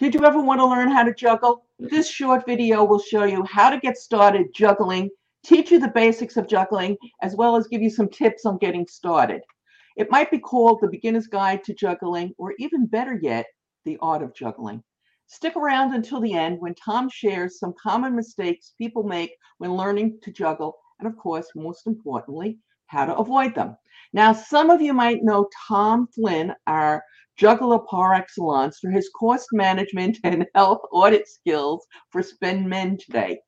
Did you ever want to learn how to juggle? This short video will show you how to get started juggling, teach you the basics of juggling, as well as give you some tips on getting started. It might be called the beginner's guide to juggling, or even better yet, the art of juggling. Stick around until the end when Tom shares some common mistakes people make when learning to juggle, and of course, most importantly, how to avoid them. Now, some of you might know Tom Flynn, our juggler par excellence, for his cost management and health audit skills for SpendMend today.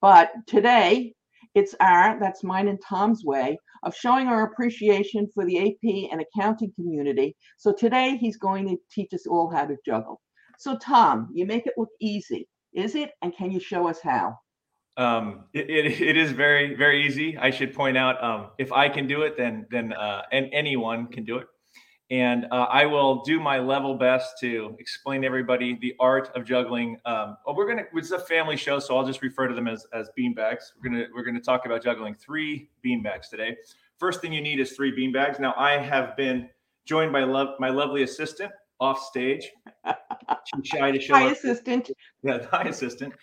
But today, it's our, that's mine and Tom's way, of showing our appreciation for the AP and accounting community. So today, he's going to teach us all how to juggle. So, Tom, you make it look easy. Is it? And can you show us how? Um, it, it, it is very very easy. I should point out um, if I can do it, then then uh, and anyone can do it. And uh, I will do my level best to explain to everybody the art of juggling. Um, well, we're gonna it's a family show, so I'll just refer to them as as beanbags. We're gonna we're gonna talk about juggling three beanbags today. First thing you need is three beanbags. Now I have been joined by love my lovely assistant off stage. Too shy to show up. assistant. Yeah, hi, assistant.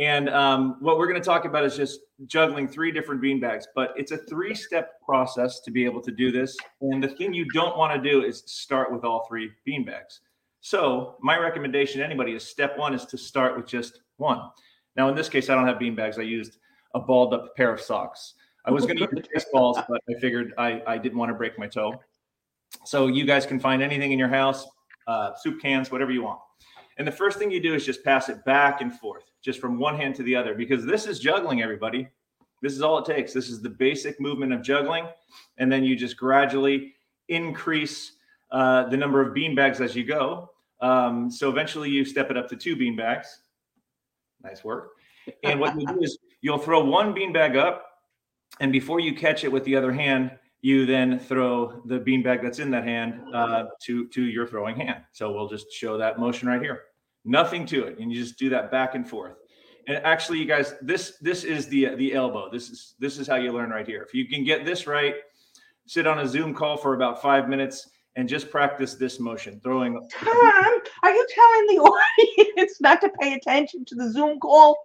And um, what we're going to talk about is just juggling three different beanbags, but it's a three step process to be able to do this. And the thing you don't want to do is start with all three beanbags. So, my recommendation to anybody is step one is to start with just one. Now, in this case, I don't have beanbags. I used a balled up pair of socks. I was going to use baseballs, but I figured I, I didn't want to break my toe. So, you guys can find anything in your house, uh, soup cans, whatever you want. And the first thing you do is just pass it back and forth, just from one hand to the other, because this is juggling, everybody. This is all it takes. This is the basic movement of juggling. And then you just gradually increase uh, the number of bean bags as you go. Um, so eventually you step it up to two bean bags. Nice work. And what you do is you'll throw one bean bag up, and before you catch it with the other hand, you then throw the beanbag that's in that hand uh, to to your throwing hand. So we'll just show that motion right here. Nothing to it, and you just do that back and forth. And actually, you guys, this this is the the elbow. This is this is how you learn right here. If you can get this right, sit on a Zoom call for about five minutes and just practice this motion, throwing. Tom, are you telling the audience not to pay attention to the Zoom call?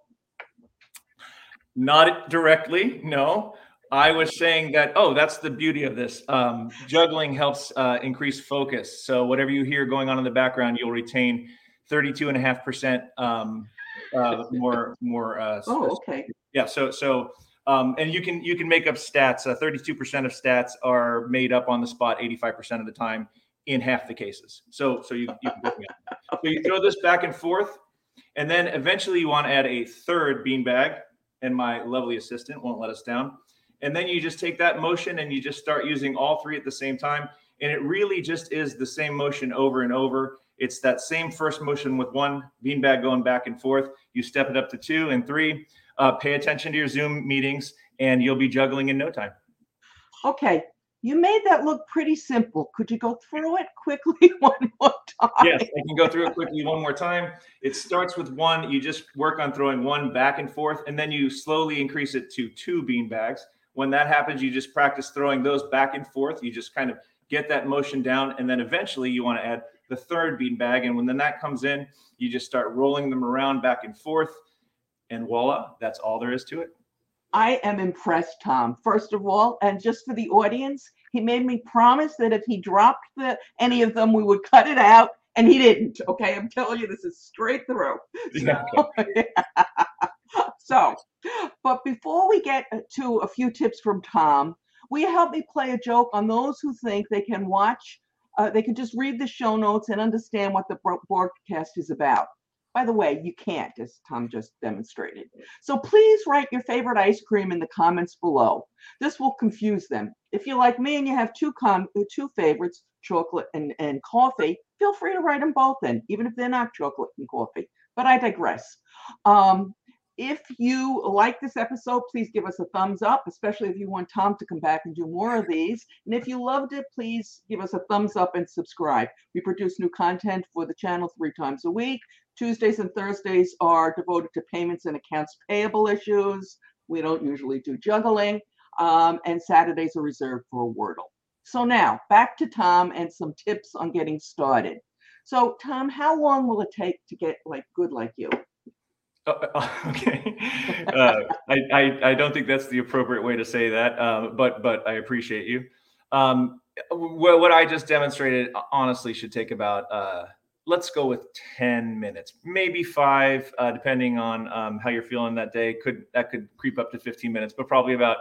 Not directly, no. I was saying that, oh, that's the beauty of this. Um, juggling helps uh, increase focus. So whatever you hear going on in the background, you'll retain 32.5% um, uh, more, more. Uh, Oh, okay. Yeah. So, so, um, and you can, you can make up stats. Uh, 32% of stats are made up on the spot 85% of the time in half the cases. So, so you, you can so you throw this back and forth, and then eventually you want to add a third beanbag, and my lovely assistant won't let us down. And then you just take that motion and you just start using all three at the same time. And it really just is the same motion over and over. It's that same first motion with one beanbag going back and forth. You step it up to two and three. Uh, pay attention to your Zoom meetings, and you'll be juggling in no time. Okay. You made that look pretty simple. Could you go through it quickly one more time? Yes, I can go through it quickly one more time. It starts with one. You just work on throwing one back and forth, and then you slowly increase it to two beanbags. When that happens, you just practice throwing those back and forth. You just kind of get that motion down, and then eventually you want to add the third beanbag. And when then that comes in, you just start rolling them around back and forth, and voila, that's all there is to it. I am impressed, Tom. First of all, and just for the audience, he made me promise that if he dropped the any of them, we would cut it out, and he didn't. Okay, I'm telling you, this is straight through. Yeah, So, so, but before we get to a few tips from Tom, will you help me play a joke on those who think they can watch, uh, they can just read the show notes and understand what the broadcast is about? By the way, you can't, as Tom just demonstrated. So please write your favorite ice cream in the comments below. This will confuse them. If you're like me and you have two com- uh, two favorites, chocolate and, and coffee, feel free to write them both in, even if they're not chocolate and coffee. But I digress. Um, if you like this episode, please give us a thumbs up, especially if you want Tom to come back and do more of these. And if you loved it, please give us a thumbs up and subscribe. We produce new content for the channel three times a week. Tuesdays and Thursdays are devoted to payments and accounts payable issues. We don't usually do juggling. Um, and Saturdays are reserved for Wordle. So now back to Tom and some tips on getting started. So, Tom, how long will it take to get like good like you? Uh, uh okay, uh, I, I, I don't think that's the appropriate way to say that, uh, but but I appreciate you. Um, what, what I just demonstrated honestly should take about uh, let's go with 10 minutes maybe five uh, depending on um, how you're feeling that day. Could that could creep up to 15 minutes but probably about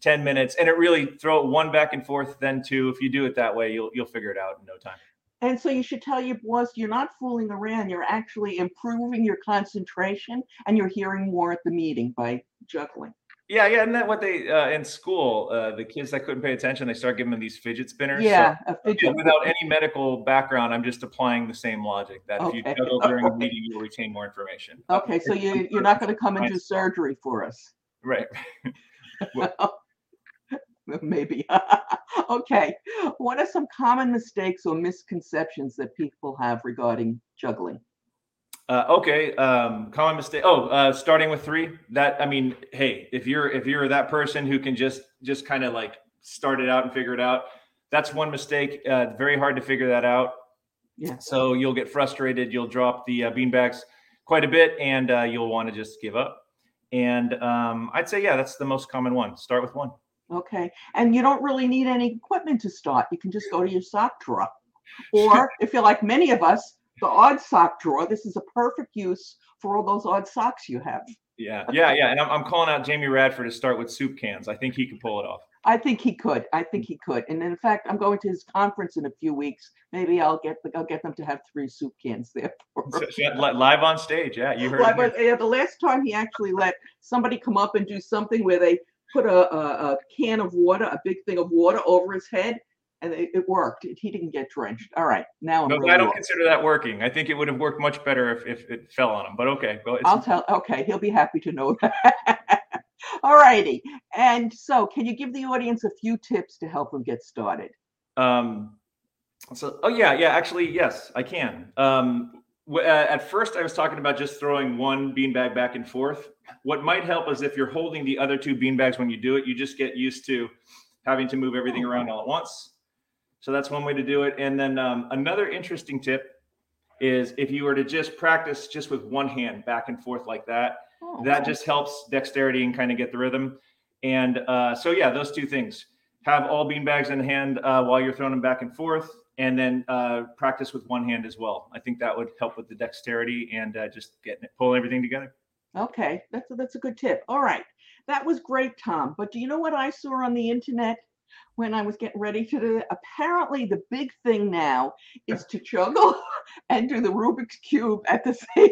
10 minutes. And it really throw one back and forth then two. If you do it that way you'll you'll figure it out in no time and so you should tell your boss you're not fooling around you're actually improving your concentration and you're hearing more at the meeting by juggling yeah, yeah, and that what they uh, in school, uh, the kids that couldn't pay attention, they start giving them these fidget spinners. Yeah, so, fidget. without any medical background, I'm just applying the same logic that okay. if you juggle during a meeting, you'll retain more information. Okay, so you you're not going to come and do surgery for us, right? well, maybe. okay, what are some common mistakes or misconceptions that people have regarding juggling? Uh, okay, um, common mistake. Oh, uh, starting with three. That I mean, hey, if you're if you're that person who can just just kind of like start it out and figure it out, that's one mistake. Uh, very hard to figure that out. Yeah. So you'll get frustrated. You'll drop the uh, beanbags quite a bit, and uh, you'll want to just give up. And um, I'd say, yeah, that's the most common one. Start with one. Okay, and you don't really need any equipment to start. You can just go to your sock drawer, or if you're like many of us, the odd sock drawer. This is a perfect use for all those odd socks you have. Yeah, yeah, yeah. And I'm, I'm calling out Jamie Radford to start with soup cans. I think he could pull it off. I think he could. I think he could. And in fact, I'm going to his conference in a few weeks. Maybe I'll get the, I'll get them to have three soup cans there. Yeah, live on stage, yeah. You heard. Live, yeah, the last time he actually let somebody come up and do something where they put a, a, a can of water, a big thing of water over his head, and it, it, worked. He didn't get drenched. All right, now I'm. No, really I don't consider that working. I think it would have worked much better if, if it fell on him. But okay, go. I'll tell. Okay, he'll be happy to know that. All righty. And so, can you give the audience a few tips to help them get started? Um. So, oh yeah, yeah. Actually, yes, I can. Um, uh, at first, I was talking about just throwing one beanbag back and forth. What might help is if you're holding the other two beanbags when you do it, you just get used to having to move everything around all at once. So that's one way to do it. And then um, another interesting tip is if you were to just practice just with one hand back and forth like that, oh, that just helps dexterity and kind of get the rhythm. And uh, so, yeah, those two things have all bean bags in hand uh, while you're throwing them back and forth, and then uh, practice with one hand as well. I think that would help with the dexterity and uh, just getting it, pulling everything together. Okay, that's a, that's a good tip. All right, that was great, Tom. But do you know what I saw on the internet? when I was getting ready to do it. Apparently, the big thing now is to juggle and do the Rubik's Cube at the same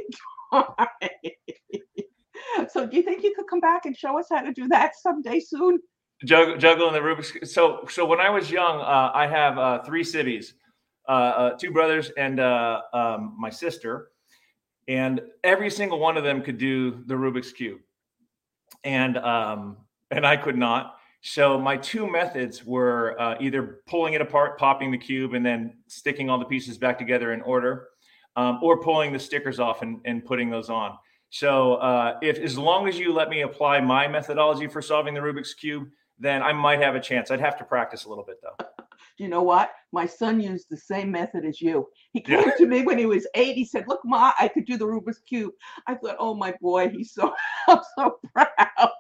time. so, do you think you could come back and show us how to do that someday soon? Juggle, juggling the Rubik's. So, so when I was young, uh, I have uh, three civvies, uh, uh two brothers and uh, um, my sister, and every single one of them could do the Rubik's cube, and um, and I could not. So my two methods were uh, either pulling it apart, popping the cube, and then sticking all the pieces back together in order, um, or pulling the stickers off and, and putting those on. So uh, if as long as you let me apply my methodology for solving the Rubik's cube, then I might have a chance. I'd have to practice a little bit though. You know what? My son used the same method as you. He came yeah. to me when he was eight. He said, "Look, Ma, I could do the Rubik's cube." I thought, "Oh my boy, he's so I'm so proud."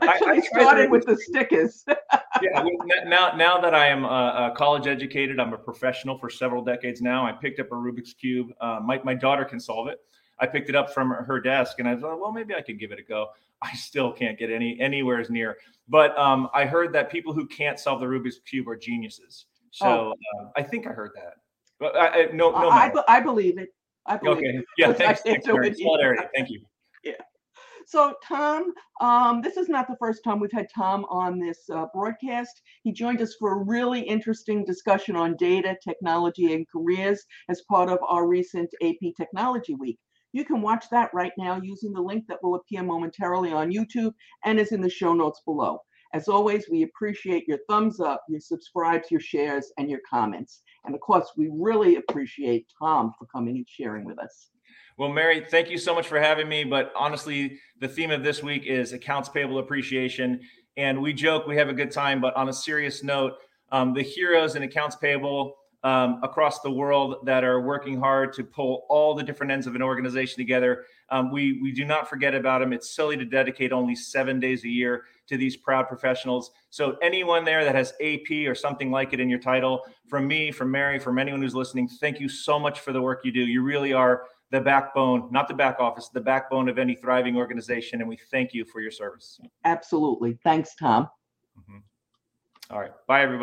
I, he started with the stickers. yeah, now now that I am a, a, college educated, I'm a professional for several decades now. I picked up a Rubik's cube. Uh, my my daughter can solve it. I picked it up from her desk, and I thought, well, maybe I could give it a go. I still can't get any anywhere as near. But um, I heard that people who can't solve the Rubik's cube are geniuses. So oh. uh, I think I heard that. But I, I no, no, I, I believe it. I believe okay. It. Yeah. Thanks. thanks Solidarity. Thank you. Yeah. So Tom, um, this is not the first time we've had Tom on this uh, broadcast. He joined us for a really interesting discussion on data, technology, and careers as part of our recent AP Technology Week. You can watch that right now using the link that will appear momentarily on YouTube and is in the show notes below. As always, we appreciate your thumbs up, your subscribes, your shares, and your comments. And of course, we really appreciate Tom for coming and sharing with us. Well, Mary, thank you so much for having me. But honestly, the theme of this week is accounts payable appreciation. And we joke, we have a good time. But on a serious note, um, the heroes in accounts payable um, across the world that are working hard to pull all the different ends of an organization together. Um, we we do not forget about them. It's silly to dedicate only seven days a year to these proud professionals. So anyone there that has AP or something like it in your title, from me, from Mary, from anyone who's listening, thank you so much for the work you do. You really are the backbone, not the back office, the backbone of any thriving organization, and we thank you for your service. Absolutely. Thanks, Tom. Mhm. All right, bye everybody.